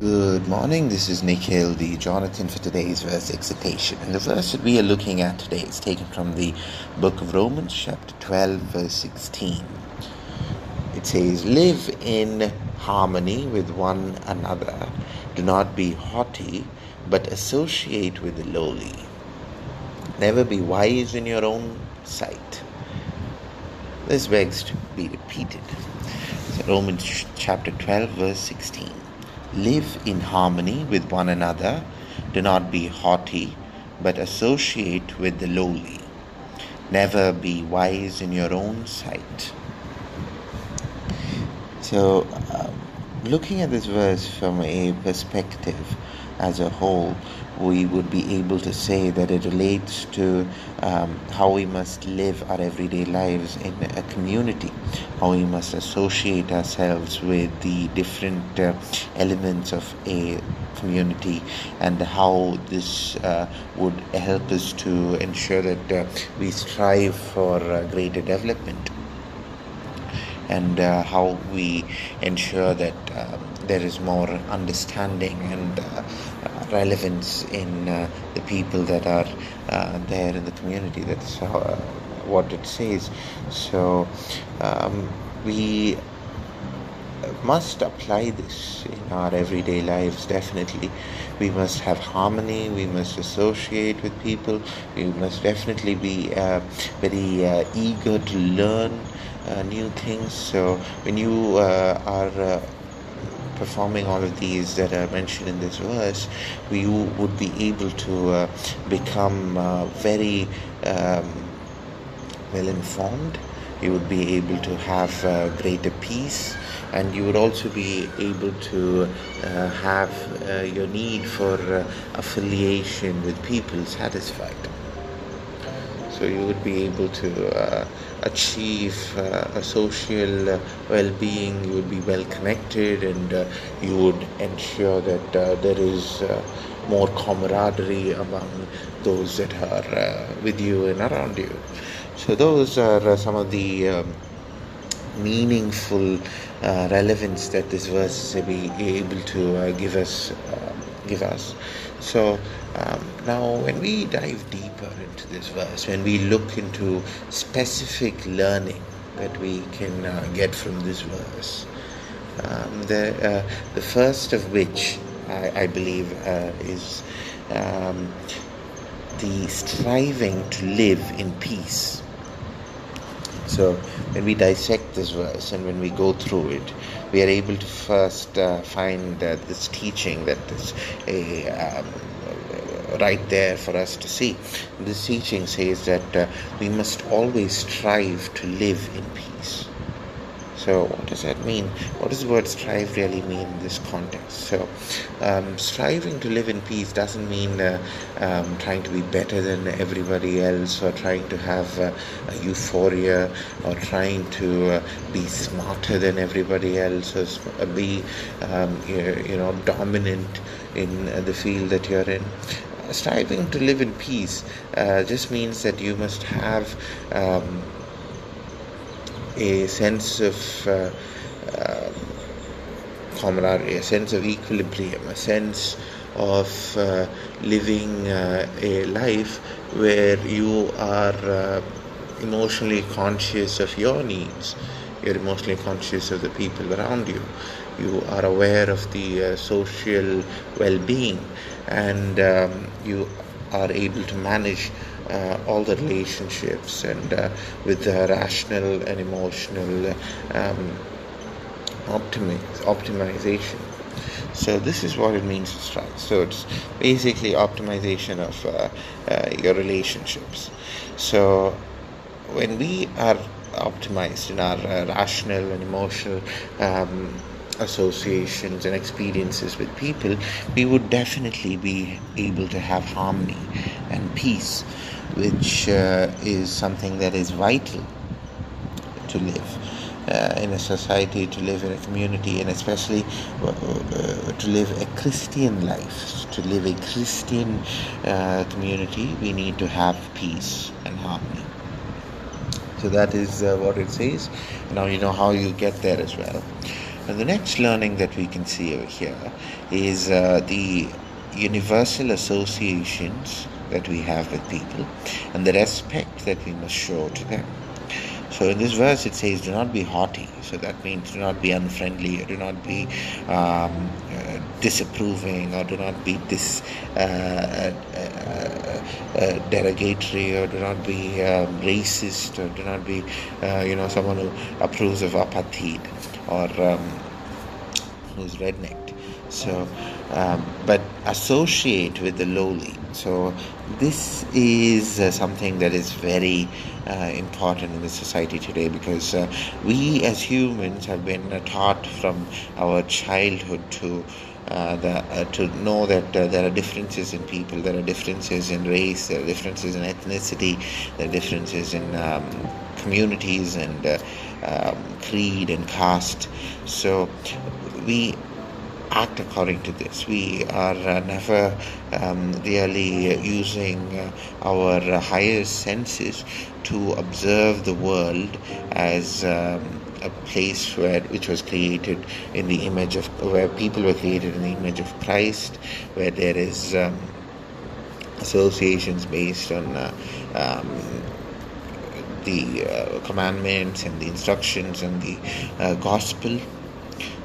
Good morning, this is Nikhil, the Jonathan for today's verse excitation. And the verse that we are looking at today is taken from the book of Romans, chapter 12, verse 16. It says, Live in harmony with one another. Do not be haughty, but associate with the lowly. Never be wise in your own sight. This begs to be repeated. So Romans chapter 12, verse 16. Live in harmony with one another. Do not be haughty, but associate with the lowly. Never be wise in your own sight. So, uh, looking at this verse from a perspective as a whole, we would be able to say that it relates to um, how we must live our everyday lives in a community, how we must associate ourselves with the different uh, elements of a community, and how this uh, would help us to ensure that uh, we strive for uh, greater development. And uh, how we ensure that um, there is more understanding and uh, relevance in uh, the people that are uh, there in the community. That's how, what it says. So um, we must apply this in our everyday lives definitely we must have harmony we must associate with people we must definitely be uh, very uh, eager to learn uh, new things so when you are performing all of these that are mentioned in this verse, we would be able to uh, become uh, very um, well informed. You would be able to have uh, greater peace, and you would also be able to uh, have uh, your need for uh, affiliation with people satisfied. So you would be able to achieve uh, a social uh, well-being you would be well connected and uh, you would ensure that there is more camaraderie among those that are with you and around you. So those are some of the um, meaningful uh, relevance that this verse is be able to uh, give us uh, give us so um, now, when we dive deeper into this verse, when we look into specific learning that we can uh, get from this verse, um, the, uh, the first of which I, I believe uh, is um, the striving to live in peace. So, when we dissect this verse and when we go through it, we are able to first uh, find uh, this teaching that is a um, right there for us to see. This teaching says that uh, we must always strive to live in peace. So, what does that mean? What does the word strive really mean in this context? So, um, striving to live in peace doesn't mean uh, um, trying to be better than everybody else or trying to have uh, a euphoria or trying to uh, be smarter than everybody else or be, um, you know, dominant in the field that you're in striving to live in peace uh, just means that you must have um, a sense of uh, uh, camaraderie, a sense of equilibrium, a sense of uh, living uh, a life where you are uh, emotionally conscious of your needs, you're emotionally conscious of the people around you, you are aware of the uh, social well being, and um, you are able to manage uh, all the relationships and uh, with the rational and emotional um, optimize, optimization. So this is what it means to strive. So it's basically optimization of uh, uh, your relationships. So when we are optimized in our uh, rational and emotional um, associations and experiences with people, we would definitely be able to have harmony and peace, which uh, is something that is vital to live. Uh, in a society, to live in a community, and especially uh, uh to live a Christian life, to live a Christian uh, community, we need to have peace and harmony. So that is uh, what it says. Now you know how you get there as well. And the next learning that we can see over here is the universal associations that we have with people and the respect that we must show to them. So in this verse it says, "Do not be haughty." So that means do not be unfriendly, do not be um, uh, disapproving, or do not be dis uh, uh, uh, uh derogatory, or do not be um, racist, or do not be you know someone who approves of apartheid or um, who's rednecked. So, um, but associate with the lowly. So, this is uh, something that is very uh, important in the society today because uh, we as humans have been uh, taught from our childhood to uh, the, uh, to know that there are differences in people, there are differences in race, there are differences in ethnicity, there are differences in um, communities and um, creed and caste. So we act according to this. We are uh, never um, really using uh, our higher senses to observe the world as um, a place where which was created in the image of where people were created in the image of Christ, where there is um, associations based on uh, um, the uh, commandments and the instructions and the uh, gospel.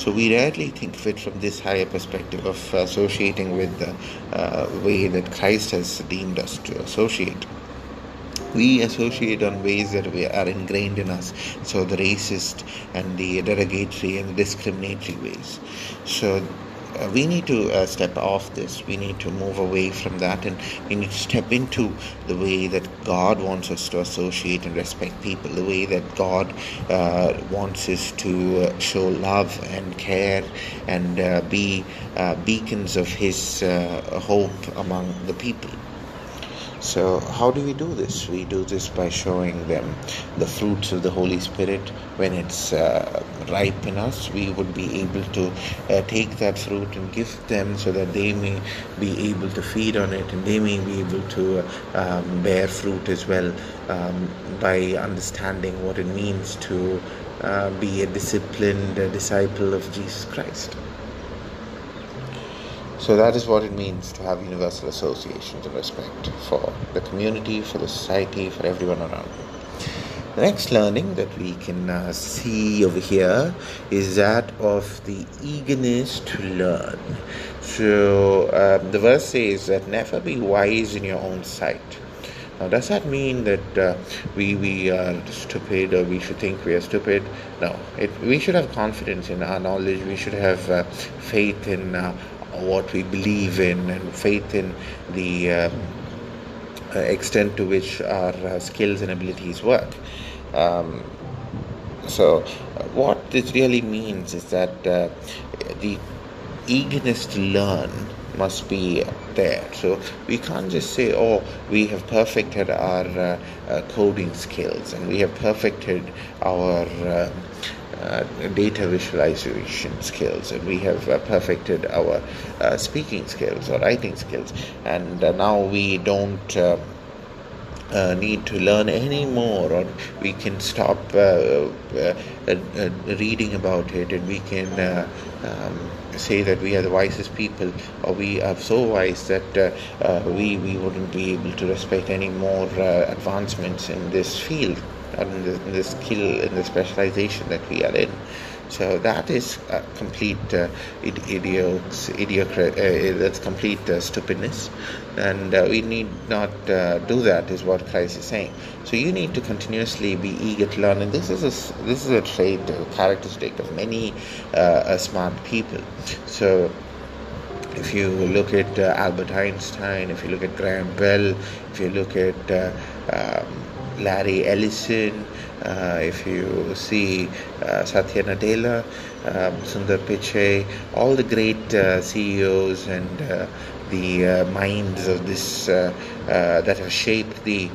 So we rarely think of it from this higher perspective of associating with the uh, way that Christ has deemed us to associate. We associate on ways that we are ingrained in us, so the racist and the derogatory and the discriminatory ways. So uh, we need to uh, step off this. We need to move away from that and we need to step into the way that God wants us to associate and respect people, the way that God uh, wants us to uh, show love and care and uh, be uh, beacons of His hope among the people. So, how do we do this? We do this by showing them the fruits of the Holy Spirit. When it's uh, ripe in us, we would be able to uh, take that fruit and give them so that they may be able to feed on it and they may be able to uh, um, bear fruit as well um, by understanding what it means to uh, be a disciplined disciple of Jesus Christ. So that is what it means to have universal associations of respect for the community, for the society, for everyone around you. The next learning that we can uh, see over here is that of the eagerness to learn. So um, the verse says that never be wise in your own sight. Now, does that mean that uh, we we are stupid or we should think we are stupid? No. It, we should have confidence in our knowledge. We should have uh, faith in uh, what we believe in and faith in the um, uh, extent to which our uh, skills and abilities work. Um, so, uh, what this really means is that uh, the eagerness to learn must be there. So we can't just say, oh, we have perfected our uh, uh, coding skills and we have perfected our um, uh, data visualization skills and we have uh, perfected our uh, speaking skills or writing skills. And uh, now we don't uh, need to learn any more or we can stop reading about it and we can um, say that we are the wisest people or we are so wise that we, we wouldn't be able to respect any more advancements in this field in the, in the skill and the specialization that we are in. So that is complete uh, idiocracy, uh, that's complete uh, stupidness, and uh, we need not uh, do that. Is what Christ is saying. So you need to continuously be eager to learn, and this is a this is a trait, a characteristic of many uh, smart people. So if you look at uh, Albert Einstein, if you look at Graham Bell, if you look at uh, um, Larry Ellison, uh, if you see uh, Satya Nadella, um, Sundar Pichai, all the great uh, CEOs and uh, the uh, minds of this uh, that have shaped the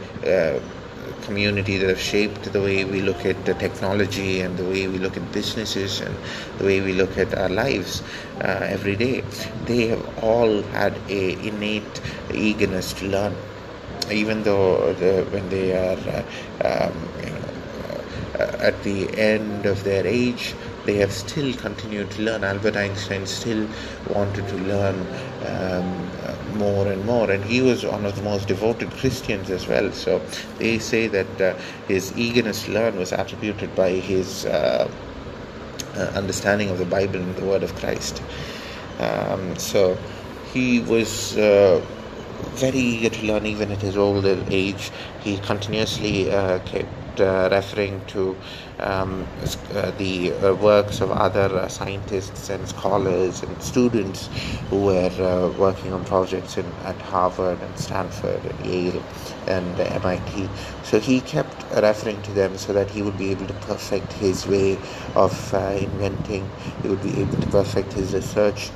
community, that have shaped the way we look at the technology and the way we look at businesses and the way we look at our lives every day. They have all had a innate eagerness to learn even though the, when they are uh, um, uh, at the end of their age, they have still continued to learn. Albert Einstein still wanted to learn um, uh, more and more, and he was one of the most devoted Christians as well. So they say that uh, his eagerness to learn was attributed by his uh, uh understanding of the Bible and the Word of Christ. Um, so he was very eager to learn even at his older age. He continuously uh, kept uh, referring to um, uh, the uh, works of other uh, scientists and scholars and students who were uh, working on projects in, at Harvard and Stanford and Yale and MIT. So he kept referring to them so that he would be able to perfect his way of inventing, he would be able to perfect his research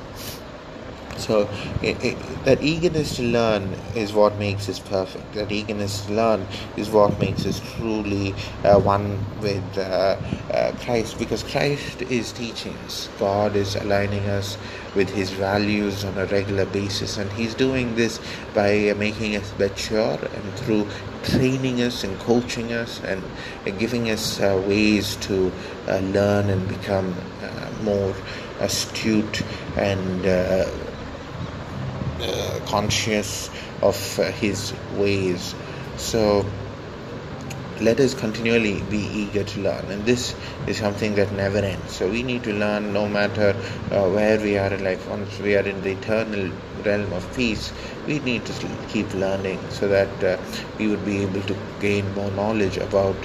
so it, it, that eagerness to learn is what makes us perfect. That eagerness to learn is what makes us truly uh, one with uh, uh, Christ, because Christ is teaching us. God is aligning us with His values on a regular basis, and He's doing this by making us mature and through training us and coaching us and giving us uh, ways to uh, learn and become uh, more astute and uh, conscious of uh, his ways. So let us continually be eager to learn, and this is something that never ends. So we need to learn no matter uh, where we are in life. Once we are in the eternal realm of peace, we need to keep learning so that uh, we would be able to gain more knowledge about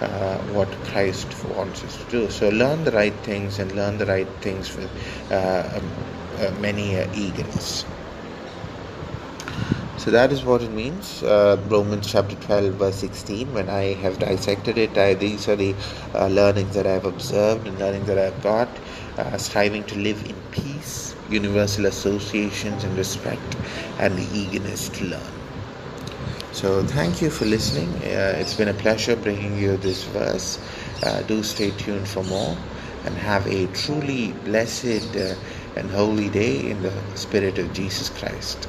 uh, what Christ wants us to do. So learn the right things and learn the right things with uh, um, uh, many uh, eagerness. So that is what it means. Uh, Romans chapter 12, verse 16. When I have dissected it, I, these are the uh, learnings that I have observed and learnings that I have got. Uh, striving to live in peace, universal associations and respect, and the eagerness to learn. So thank you for listening. Uh, it's been a pleasure bringing you this verse. Uh, do stay tuned for more and have a truly blessed uh, and holy day in the Spirit of Jesus Christ.